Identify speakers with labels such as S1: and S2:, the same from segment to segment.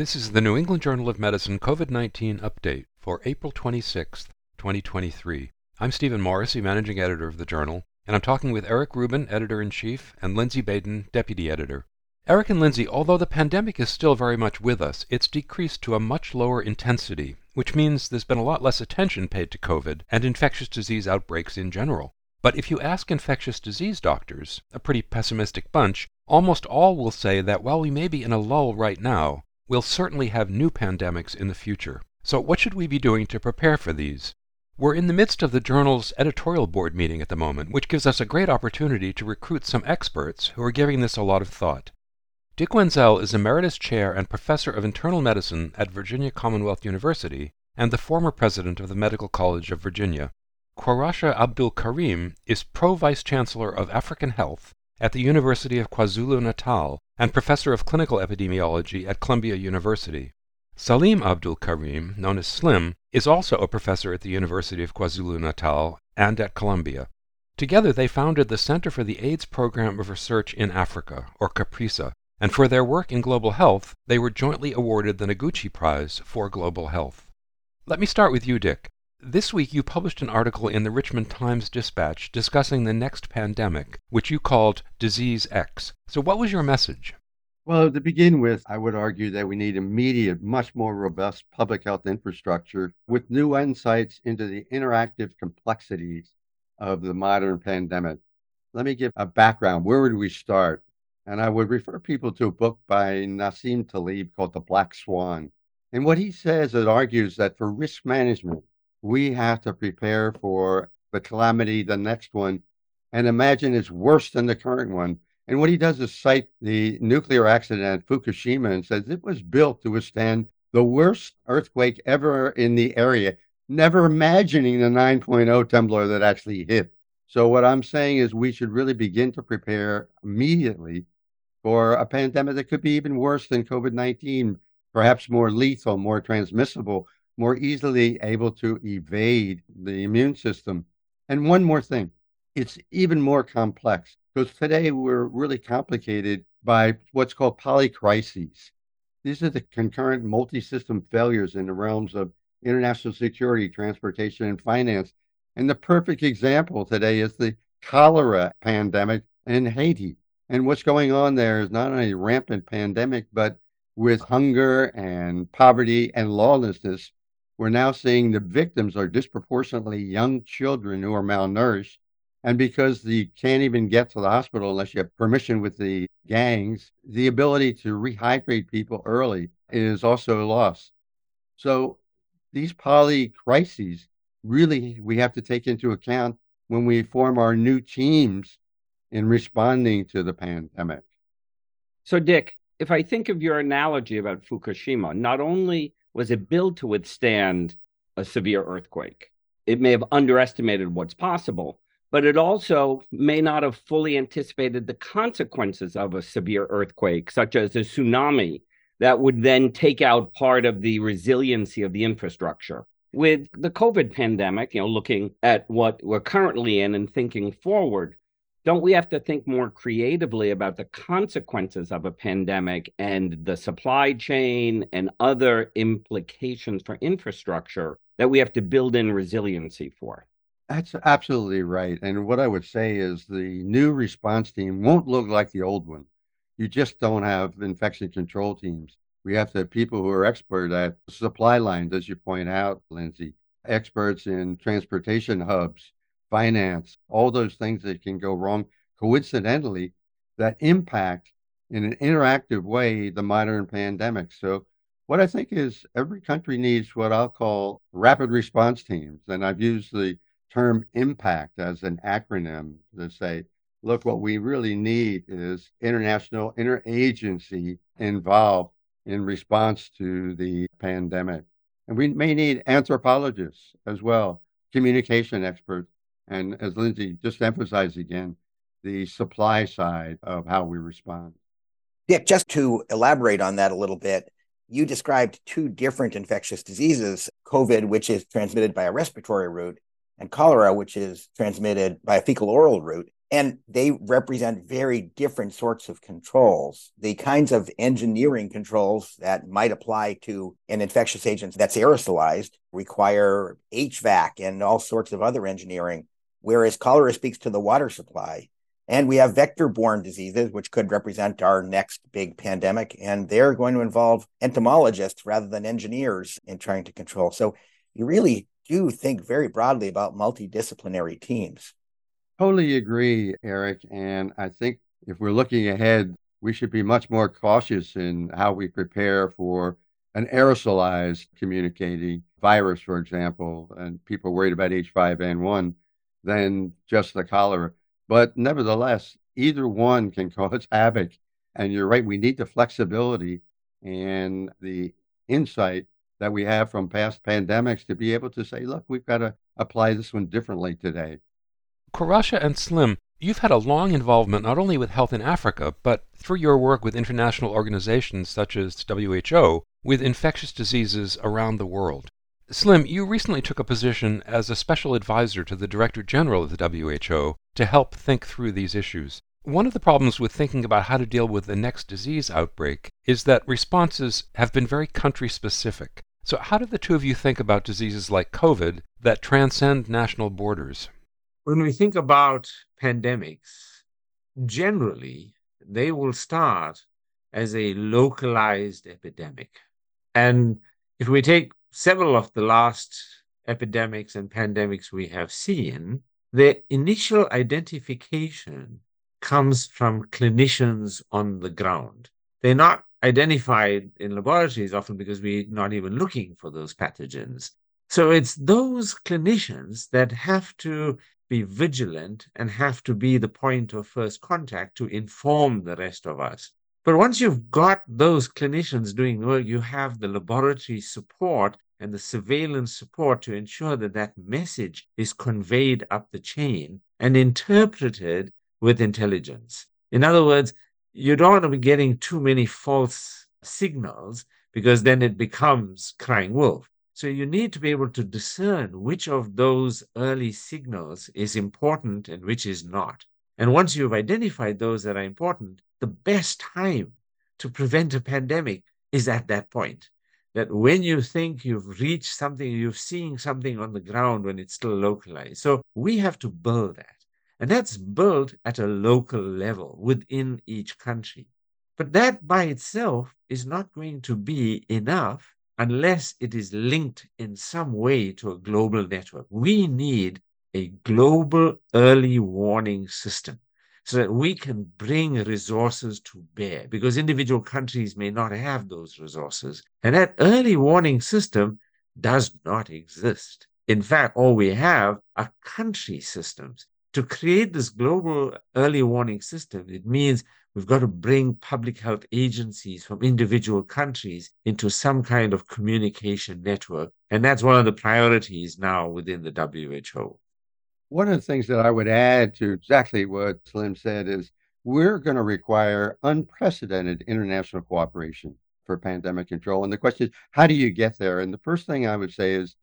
S1: This is the New England Journal of Medicine COVID 19 update for April 26, 2023. I'm Stephen Morrissey, managing editor of the journal, and I'm talking with Eric Rubin, editor in chief, and Lindsey Baden, deputy editor. Eric and Lindsey, although the pandemic is still very much with us, it's decreased to a much lower intensity, which means there's been a lot less attention paid to COVID and infectious disease outbreaks in general. But if you ask infectious disease doctors, a pretty pessimistic bunch, almost all will say that while we may be in a lull right now, We'll certainly have new pandemics in the future. So, what should we be doing to prepare for these? We're in the midst of the journal's editorial board meeting at the moment, which gives us a great opportunity to recruit some experts who are giving this a lot of thought. Dick Wenzel is Emeritus Chair and Professor of Internal Medicine at Virginia Commonwealth University and the former President of the Medical College of Virginia. Quarraisha Abdool Karim is Pro Vice Chancellor of African Health at the University of KwaZulu Natal and professor of clinical epidemiology at Columbia University. Salim Abdool Karim, known as Slim, is also a professor at the University of KwaZulu Natal and at Columbia. Together, they founded the Center for the AIDS Program of Research in Africa, or CAPRISA, and for their work in global health, they were jointly awarded the Noguchi Prize for Global Health. Let me start with you, Dick. This week you published an article in the Richmond Times Dispatch discussing the next pandemic, which you called Disease X. So, what was your message?
S2: Well, to begin with, I would argue that we need immediate, much more robust public health infrastructure with new insights into the interactive complexities of the modern pandemic. Let me give a background. Where would we start? And I would refer people to a book by Nassim Taleb called The Black Swan. And what he says, it argues that for risk management, we have to prepare for the calamity, the next one, and imagine it's worse than the current one. And what he does is cite the nuclear accident at Fukushima and says it was built to withstand the worst earthquake ever in the area, never imagining the 9.0 temblor that actually hit. So, what I'm saying is we should really begin to prepare immediately for a pandemic that could be even worse than COVID 19, perhaps more lethal, more transmissible, more easily able to evade the immune system. And one more thing, it's even more complex because today we're really complicated by what's called polycrises. These are the concurrent multi system failures in the realms of international security, transportation, and finance. And the perfect example today is the cholera pandemic in Haiti. And what's going on there is not only a rampant pandemic, but with hunger and poverty and lawlessness we're now seeing the victims are disproportionately young children who are malnourished. And because you can't even get to the hospital unless you have permission with the gangs, the ability to rehydrate people early is also lost. So these poly crises really we have to take into account when we form our new teams in responding to the pandemic.
S3: So, Dick, if I think of your analogy about Fukushima, not only was it built to withstand a severe earthquake? It may have underestimated what's possible, but it also may not have fully anticipated the consequences of a severe earthquake, such as a tsunami that would then take out part of the resiliency of the infrastructure. With the COVID pandemic, you know, looking at what we're currently in and thinking forward, don't we have to think more creatively about the consequences of a pandemic and the supply chain and other implications for infrastructure that we have to build in resiliency for?
S2: That's absolutely right. And what I would say is the new response team won't look like the old one. You just don't have infection control teams. We have to have people who are expert at supply lines, as you point out, Lindsey, experts in transportation hubs, finance, all those things that can go wrong coincidentally that impact in an interactive way the modern pandemic. So what I think is every country needs what I'll call rapid response teams. And I've used the term impact as an acronym to say, look, what we really need is international interagency involved in response to the pandemic. And we may need anthropologists as well, communication experts, and as Lindsey just emphasized again, the supply side of how we respond.
S4: Dick, just to elaborate on that a little bit, you described two different infectious diseases COVID, which is transmitted by a respiratory route, and cholera, which is transmitted by a fecal oral route. And they represent very different sorts of controls. The kinds of engineering controls that might apply to an infectious agent that's aerosolized require HVAC and all sorts of other engineering, whereas cholera speaks to the water supply. And we have vector borne diseases, which could represent our next big pandemic. And they're going to involve entomologists rather than engineers in trying to control. So you really do think very broadly about multidisciplinary teams.
S2: Totally agree, Eric. And I think if we're looking ahead, we should be much more cautious in how we prepare for an aerosolized communicating virus, for example, and people worried about H5N1 than just the cholera. But nevertheless, either one can cause havoc. And you're right, we need the flexibility and the insight that we have from past pandemics to be able to say, look, we've got to apply this one differently today.
S1: Quarraisha and Slim, you've had a long involvement not only with health in Africa, but through your work with international organizations such as WHO with infectious diseases around the world. Slim, you recently took a position as a special advisor to the Director General of the WHO to help think through these issues. One of the problems with thinking about how to deal with the next disease outbreak is that responses have been very country specific. So, how do the two of you think about diseases like COVID that transcend national borders?
S5: when we think about pandemics, generally they will start as a localized epidemic. And if we take several of the last epidemics and pandemics we have seen, the initial identification comes from clinicians on the ground. They're not identified in laboratories often because we're not even looking for those pathogens. So it's those clinicians that have to be vigilant and have to be the point of first contact to inform the rest of us. But once you've got those clinicians doing work, you have the laboratory support and the surveillance support to ensure that that message is conveyed up the chain and interpreted with intelligence. In other words, you don't want to be getting too many false signals because then it becomes crying wolf. So you need to be able to discern which of those early signals is important and which is not. And once you've identified those that are important, the best time to prevent a pandemic is at that point. That when you think you've reached something, you're seeing something on the ground when it's still localized. So we have to build that. And that's built at a local level within each country. But that by itself is not going to be enough unless it is linked in some way to a global network. We need a global early warning system so that we can bring resources to bear because individual countries may not have those resources. And that early warning system does not exist. In fact, all we have are country systems. To create this global early warning system, it means We've got to bring public health agencies from individual countries into some kind of communication network. And that's one of the priorities now within the WHO.
S2: One of the things that I would add to exactly what Slim said is we're going to require unprecedented international cooperation for pandemic control. And the question is, how do you get there? And the first thing I would say is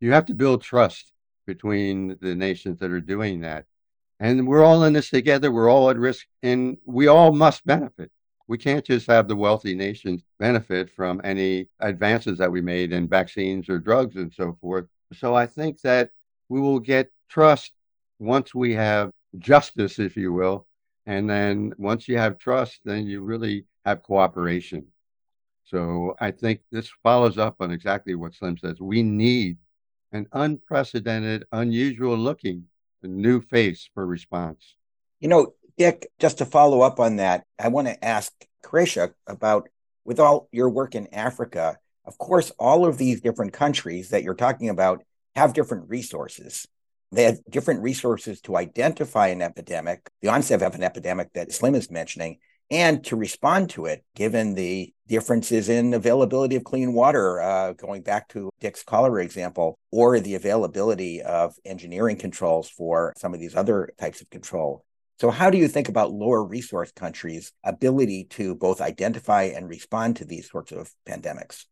S2: you have to build trust between the nations that are doing that and we're all in this together. We're all at risk, and we all must benefit. We can't just have the wealthy nations benefit from any advances that we made in vaccines or drugs and so forth. So I think that we will get trust once we have justice, if you will. And then once you have trust, then you really have cooperation. So I think this follows up on exactly what Slim says. We need an unprecedented, unusual looking new face for response.
S4: You know, Dick, just to follow up on that, I want to ask Quarraisha about with all your work in Africa, of course, all of these different countries that you're talking about have different resources. They have different resources to identify an epidemic, the onset of an epidemic that Slim is mentioning, and to respond to it, given the differences in availability of clean water, uh, going back to Dick's cholera example, or the availability of engineering controls for some of these other types of control. So, how do you think about lower resource countries' ability to both identify and respond to these sorts of pandemics?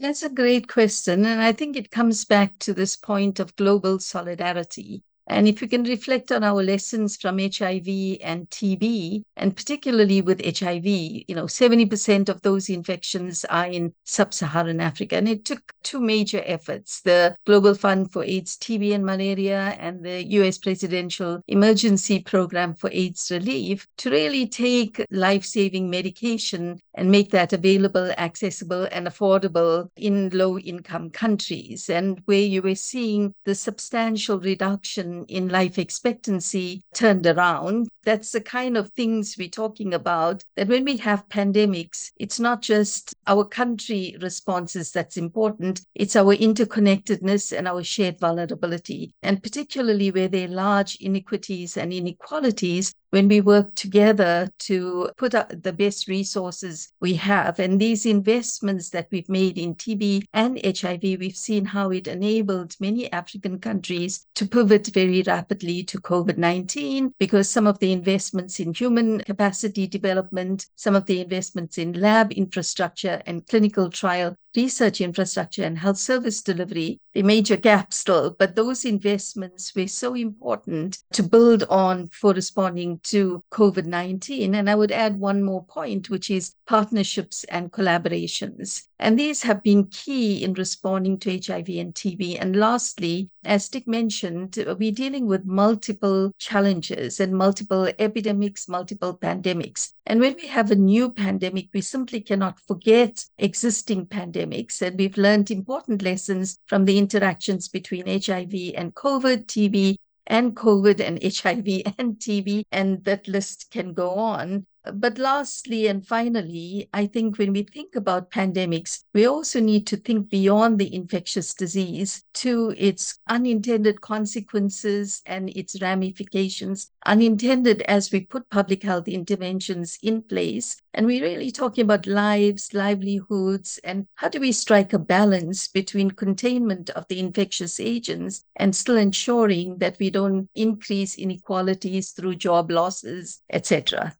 S6: That's a great question. And I think it comes back to this point of global solidarity And if we can reflect on our lessons from HIV and TB, and particularly with HIV, you know, 70% of those infections are in sub Saharan Africa. And it took two major efforts the Global Fund for AIDS, TB, and Malaria, and the US Presidential Emergency Program for AIDS Relief to really take life saving medication and make that available, accessible, and affordable in low income countries. And where you were seeing the substantial reduction in life expectancy turned around. That's the kind of things we're talking about. That when we have pandemics, it's not just our country responses that's important, it's our interconnectedness and our shared vulnerability. And particularly where there are large inequities and inequalities, when we work together to put out the best resources we have. And these investments that we've made in TB and HIV, we've seen how it enabled many African countries to pivot very rapidly to COVID 19 because some of the investments in human capacity development, some of the investments in lab infrastructure and clinical trial research infrastructure and health service delivery, the major gaps still, but those investments were so important to build on for responding to COVID 19. And I would add one more point, which is partnerships and collaborations. And these have been key in responding to HIV and TB. And lastly, as Dick mentioned, we're dealing with multiple challenges and multiple epidemics, multiple pandemics. And when we have a new pandemic, we simply cannot forget existing pandemics. And we've learned important lessons from the interactions between HIV and COVID, TB, and COVID and HIV and TB, and that list can go on. But lastly and finally, I think when we think about pandemics, we also need to think beyond the infectious disease to its unintended consequences and its ramifications, unintended as we put public health interventions in place. And we're really talking about lives, livelihoods, and how do we strike a balance between containment of the infectious agents and still ensuring that we don't increase inequalities through job losses, etc.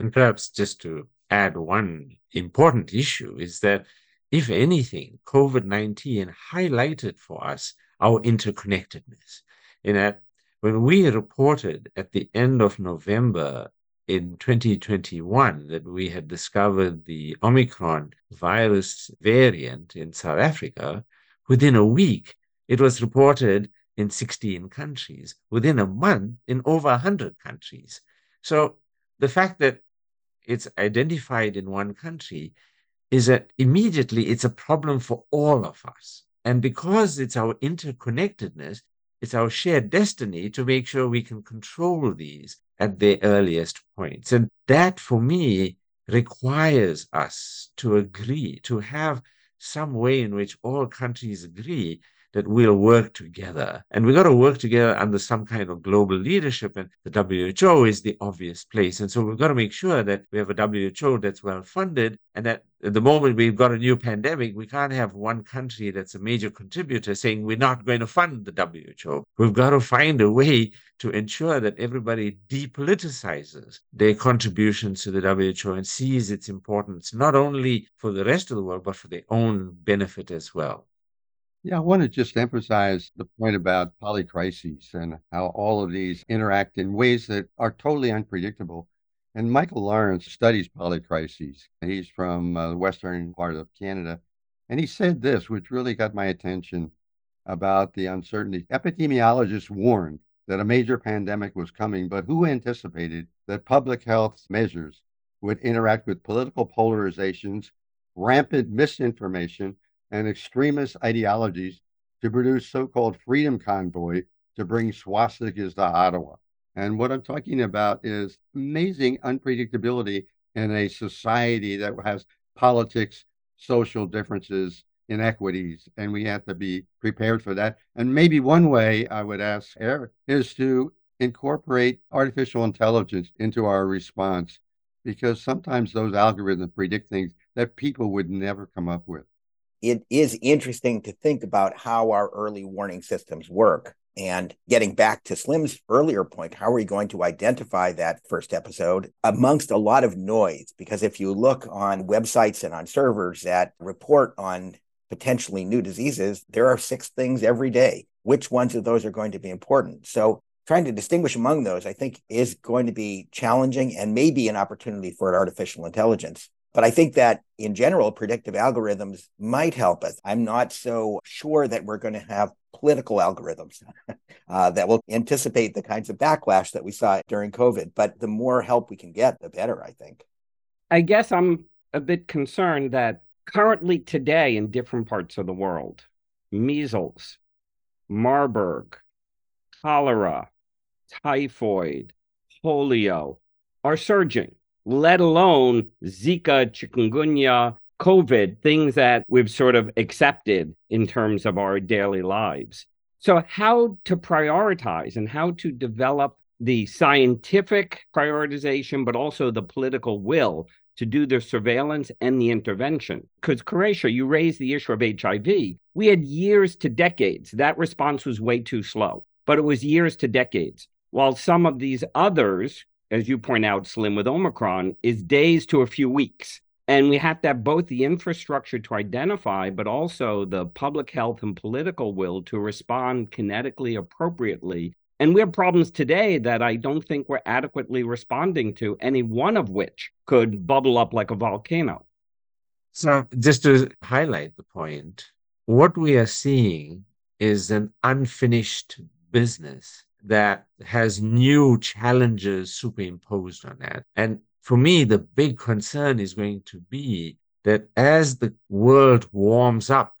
S5: And perhaps just to add one important issue is that, if anything, COVID 19 highlighted for us our interconnectedness. In that, when we reported at the end of November in 2021 that we had discovered the Omicron virus variant in South Africa, within a week, it was reported in 16 countries, within a month, in over 100 countries. So the fact that it's identified in one country is that immediately it's a problem for all of us. And because it's our interconnectedness, it's our shared destiny to make sure we can control these at their earliest points. And that, for me, requires us to agree, to have some way in which all countries agree that we'll work together. And we've got to work together under some kind of global leadership. And the WHO is the obvious place. And so we've got to make sure that we have a WHO that's well funded and that at the moment we've got a new pandemic, we can't have one country that's a major contributor saying we're not going to fund the WHO. We've got to find a way to ensure that everybody depoliticizes their contributions to the WHO and sees its importance, not only for the rest of the world, but for their own benefit as well.
S2: Yeah, I want to just emphasize the point about polycrises and how all of these interact in ways that are totally unpredictable. And Michael Lawrence studies polycrises. He's from uh, the western part of Canada. And he said this, which really got my attention about the uncertainty. Epidemiologists warned that a major pandemic was coming, but who anticipated that public health measures would interact with political polarizations, rampant misinformation, and extremist ideologies to produce so-called freedom convoy to bring swastikas to Ottawa. And what I'm talking about is amazing unpredictability in a society that has politics, social differences, inequities, and we have to be prepared for that. And maybe one way I would ask Eric is to incorporate artificial intelligence into our response because sometimes those algorithms predict things that people would never come up with
S4: it is interesting to think about how our early warning systems work. And getting back to Slim's earlier point, how are we going to identify that first episode amongst a lot of noise? Because if you look on websites and on servers that report on potentially new diseases, there are six things every day. Which ones of those are going to be important? So trying to distinguish among those, I think, is going to be challenging and maybe an opportunity for artificial intelligence. But I think that in general, predictive algorithms might help us. I'm not so sure that we're going to have political algorithms uh, that will anticipate the kinds of backlash that we saw during COVID. But the more help we can get, the better, I think.
S3: I guess I'm a bit concerned that currently today in different parts of the world, measles, Marburg, cholera, typhoid, polio are surging let alone Zika, chikungunya, COVID, things that we've sort of accepted in terms of our daily lives. So, how to prioritize and how to develop the scientific prioritization, but also the political will to do the surveillance and the intervention. Because, Quarraisha, you raised the issue of HIV. We had years to decades. That response was way too slow, but it was years to decades. While some of these others, as you point out, Slim, with Omicron, is days to a few weeks. And we have to have both the infrastructure to identify, but also the public health and political will to respond kinetically appropriately. And we have problems today that I don't think we're adequately responding to, any one of which could bubble up like a volcano.
S5: So, just to highlight the point, what we are seeing is an unfinished business that has new challenges superimposed on that. And for me, the big concern is going to be that as the world warms up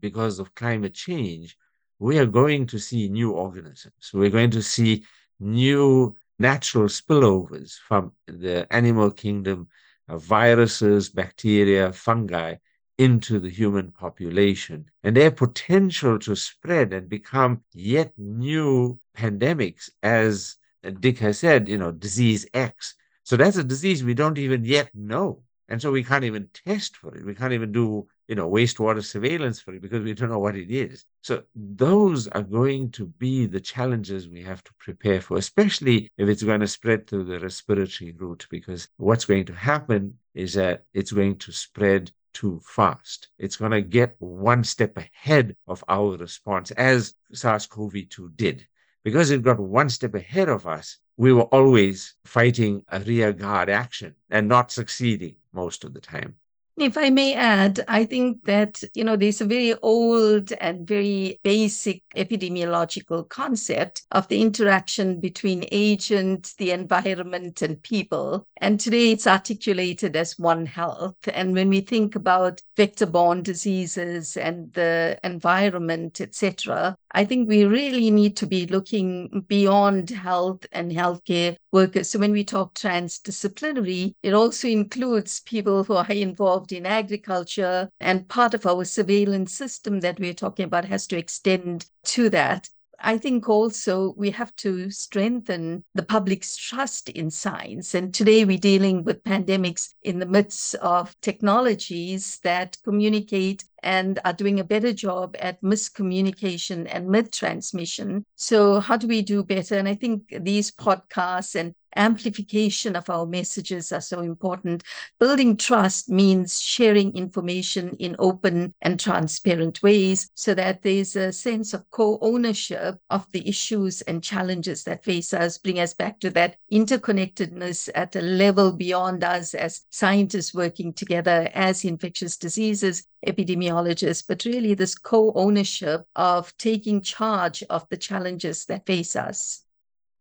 S5: because of climate change, we are going to see new organisms. We're going to see new natural spillovers from the animal kingdom, uh, viruses, bacteria, fungi, into the human population and their potential to spread and become yet new pandemics, as Dick has said, you know, disease X. So that's a disease we don't even yet know. And so we can't even test for it. We can't even do, you know, wastewater surveillance for it because we don't know what it is. So those are going to be the challenges we have to prepare for, especially if it's going to spread through the respiratory route, because what's going to happen is that it's going to spread too fast. It's going to get one step ahead of our response, as SARS CoV 2 did. Because it got one step ahead of us, we were always fighting a rear guard action and not succeeding most of the time.
S6: If I may add, I think that, you know, there's a very old and very basic epidemiological concept of the interaction between agent, the environment, and people. And today it's articulated as one health. And when we think about vector-borne diseases and the environment, etc., I think we really need to be looking beyond health and healthcare workers. So when we talk transdisciplinary, it also includes people who are involved in agriculture, and part of our surveillance system that we're talking about has to extend to that. I think also we have to strengthen the public's trust in science. And today we're dealing with pandemics in the midst of technologies that communicate and are doing a better job at miscommunication and myth transmission. So, how do we do better? And I think these podcasts and amplification of our messages are so important. Building trust means sharing information in open and transparent ways so that there's a sense of co ownership of the issues and challenges that face us, bring us back to that interconnectedness at a level beyond us as scientists working together as infectious diseases epidemiologists, but really this co ownership of taking charge of the challenges that face us.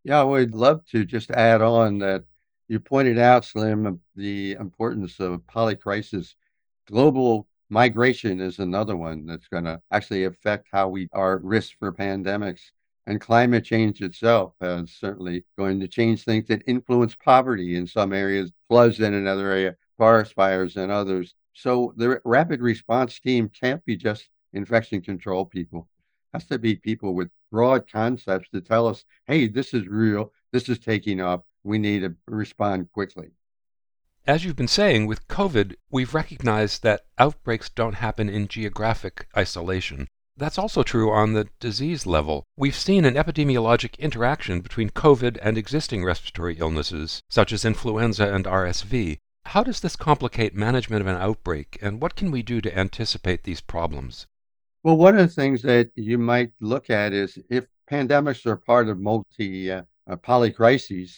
S2: Yeah, I would love to just add on that you pointed out, Slim, the importance of polycrisis. Global migration is another one that's going to actually affect how we are risk for pandemics. And climate change itself is certainly going to change things that influence poverty in some areas, floods in another area, forest fires in others. So the rapid response team can't be just infection control people. Has to be people with broad concepts to tell us, hey, this is real, this is taking up, we need to respond quickly.
S1: As you've been saying, with COVID, we've recognized that outbreaks don't happen in geographic isolation. That's also true on the disease level. We've seen an epidemiologic interaction between COVID and existing respiratory illnesses, such as influenza and RSV. How does this complicate management of an outbreak, and what can we do to anticipate these problems?
S2: Well, one of the things that you might look at is if pandemics are part of multi uh, uh,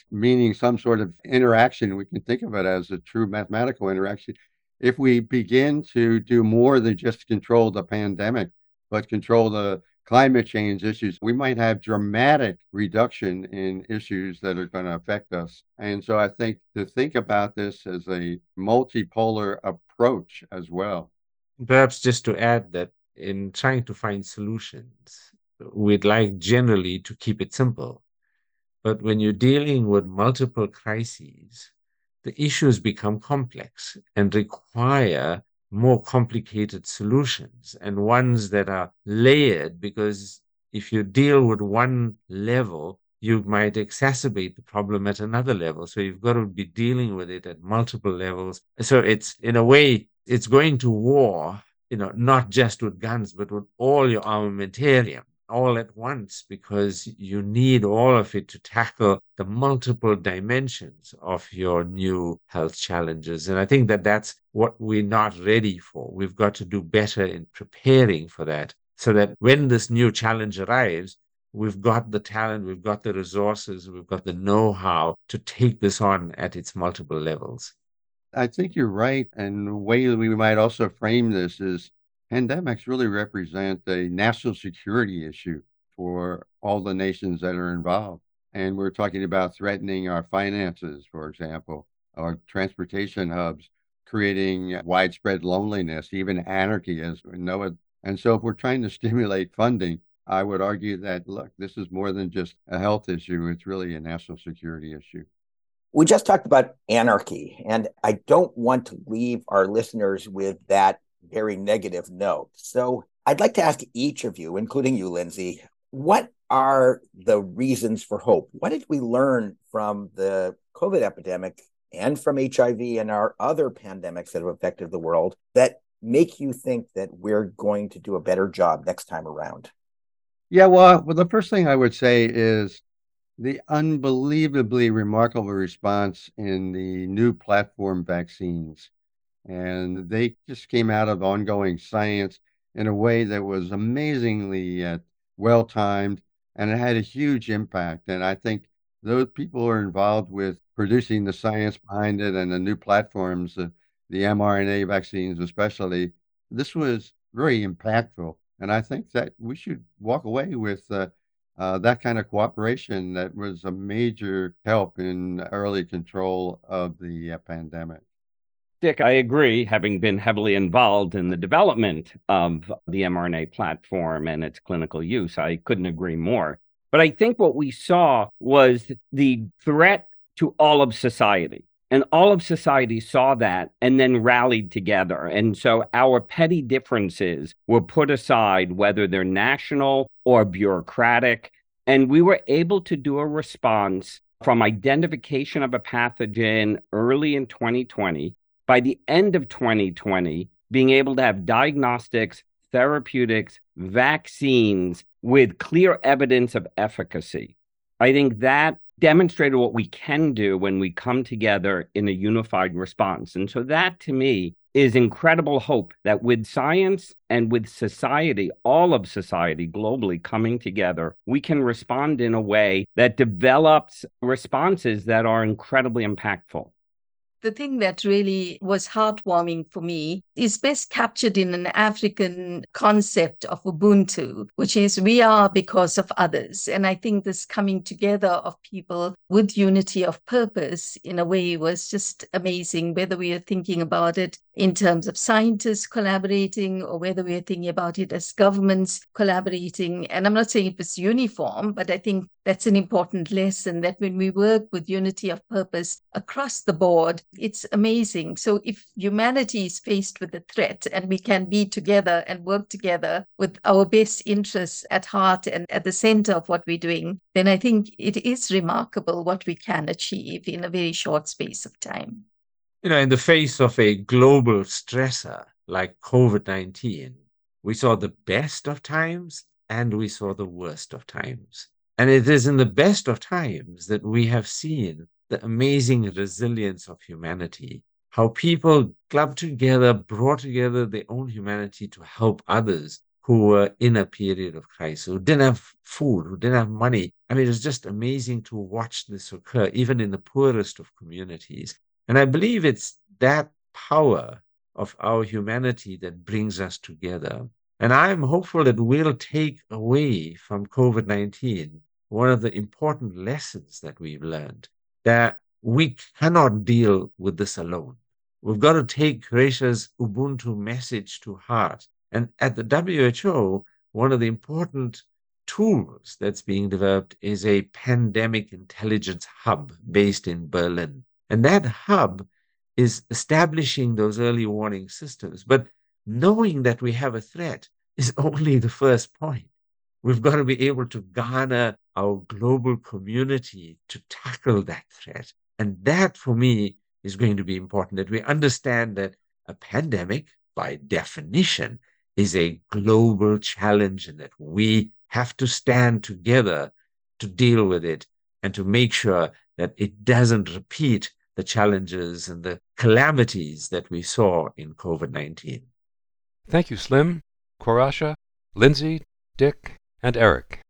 S2: meaning some sort of interaction. We can think of it as a true mathematical interaction. If we begin to do more than just control the pandemic, but control the climate change issues, we might have dramatic reduction in issues that are going to affect us. And so I think to think about this as a multipolar approach as well.
S5: Perhaps just to add that in trying to find solutions, we'd like generally to keep it simple. But when you're dealing with multiple crises, the issues become complex and require more complicated solutions and ones that are layered because if you deal with one level, you might exacerbate the problem at another level. So you've got to be dealing with it at multiple levels. So it's in a way, it's going to war, you know, not just with guns, but with all your armamentarium all at once because you need all of it to tackle the multiple dimensions of your new health challenges. And I think that that's what we're not ready for. We've got to do better in preparing for that so that when this new challenge arrives, we've got the talent, we've got the resources, we've got the know how to take this on at its multiple levels.
S2: I think you're right. And the way we might also frame this is pandemics really represent a national security issue for all the nations that are involved. And we're talking about threatening our finances, for example, our transportation hubs, creating widespread loneliness, even anarchy as we know it. And so, if we're trying to stimulate funding, I would argue that, look, this is more than just a health issue, it's really a national security issue.
S4: We just talked about anarchy, and I don't want to leave our listeners with that very negative note. So I'd like to ask each of you, including you, Lindsey, what are the reasons for hope? What did we learn from the COVID epidemic and from HIV and our other pandemics that have affected the world that make you think that we're going to do a better job next time around?
S2: Yeah, well, well, the first thing I would say is the unbelievably remarkable response in the new platform vaccines. And they just came out of ongoing science in a way that was amazingly uh, well timed and it had a huge impact. And i think those people who are involved with producing the science behind it and the new platforms uh, the mrna vaccines especially this was very impactful. And i think that we should walk away with uh, uh, that kind of cooperation that was a major help in early control of the uh, pandemic
S3: Dick, I agree, having been heavily involved in the development of the mRNA platform and its clinical use. I couldn't agree more. But I think what we saw was the threat to all of society. And all of society saw that and then rallied together. And so our petty differences were put aside, whether they're national or bureaucratic. And we were able to do a response from identification of a pathogen early in 2020 by the end of 2020, being able to have diagnostics, therapeutics, vaccines with clear evidence of efficacy. I think that demonstrated what we can do when we come together in a unified response. And so that to me is incredible hope that with science and with society, all of society globally coming together, we can respond in a way that develops responses that are incredibly impactful
S6: the thing that really was heartwarming for me is best captured in an African concept of Ubuntu, which is we are because of others. And I think this coming together of people with unity of purpose in a way was just amazing, whether we are thinking about it in terms of scientists collaborating or whether we are thinking about it as governments collaborating. And I'm not saying it was uniform, but I think that's an important lesson that when we work with unity of purpose across the board, it's amazing. So if humanity is faced with a threat and we can be together and work together with our best interests at heart and at the center of what we're doing, then I think it is remarkable what we can achieve in a very short space of time.
S5: You know, in the face of a global stressor like COVID 19, we saw the best of times and we saw the worst of times. And it is in the best of times that we have seen the amazing resilience of humanity, how people clubbed together, brought together their own humanity to help others who were in a period of crisis, who didn't have food, who didn't have money. I mean, it was just amazing to watch this occur, even in the poorest of communities. And I believe it's that power of our humanity that brings us together. And I'm hopeful that we'll take away from COVID 19 one of the important lessons that we've learned that we cannot deal with this alone. We've got to take Quarraisha's Ubuntu message to heart. And at the WHO, one of the important tools that's being developed is a pandemic intelligence hub based in Berlin. And that hub is establishing those early warning systems. But knowing that we have a threat is only the first point. We've got to be able to garner our global community to tackle that threat. And that, for me, is going to be important that we understand that a pandemic, by definition, is a global challenge and that we have to stand together to deal with it and to make sure that it doesn't repeat the challenges and the calamities that we saw in COVID 19.
S1: Thank you, Slim, Quarraisha, Lindsey, Dick, and Eric.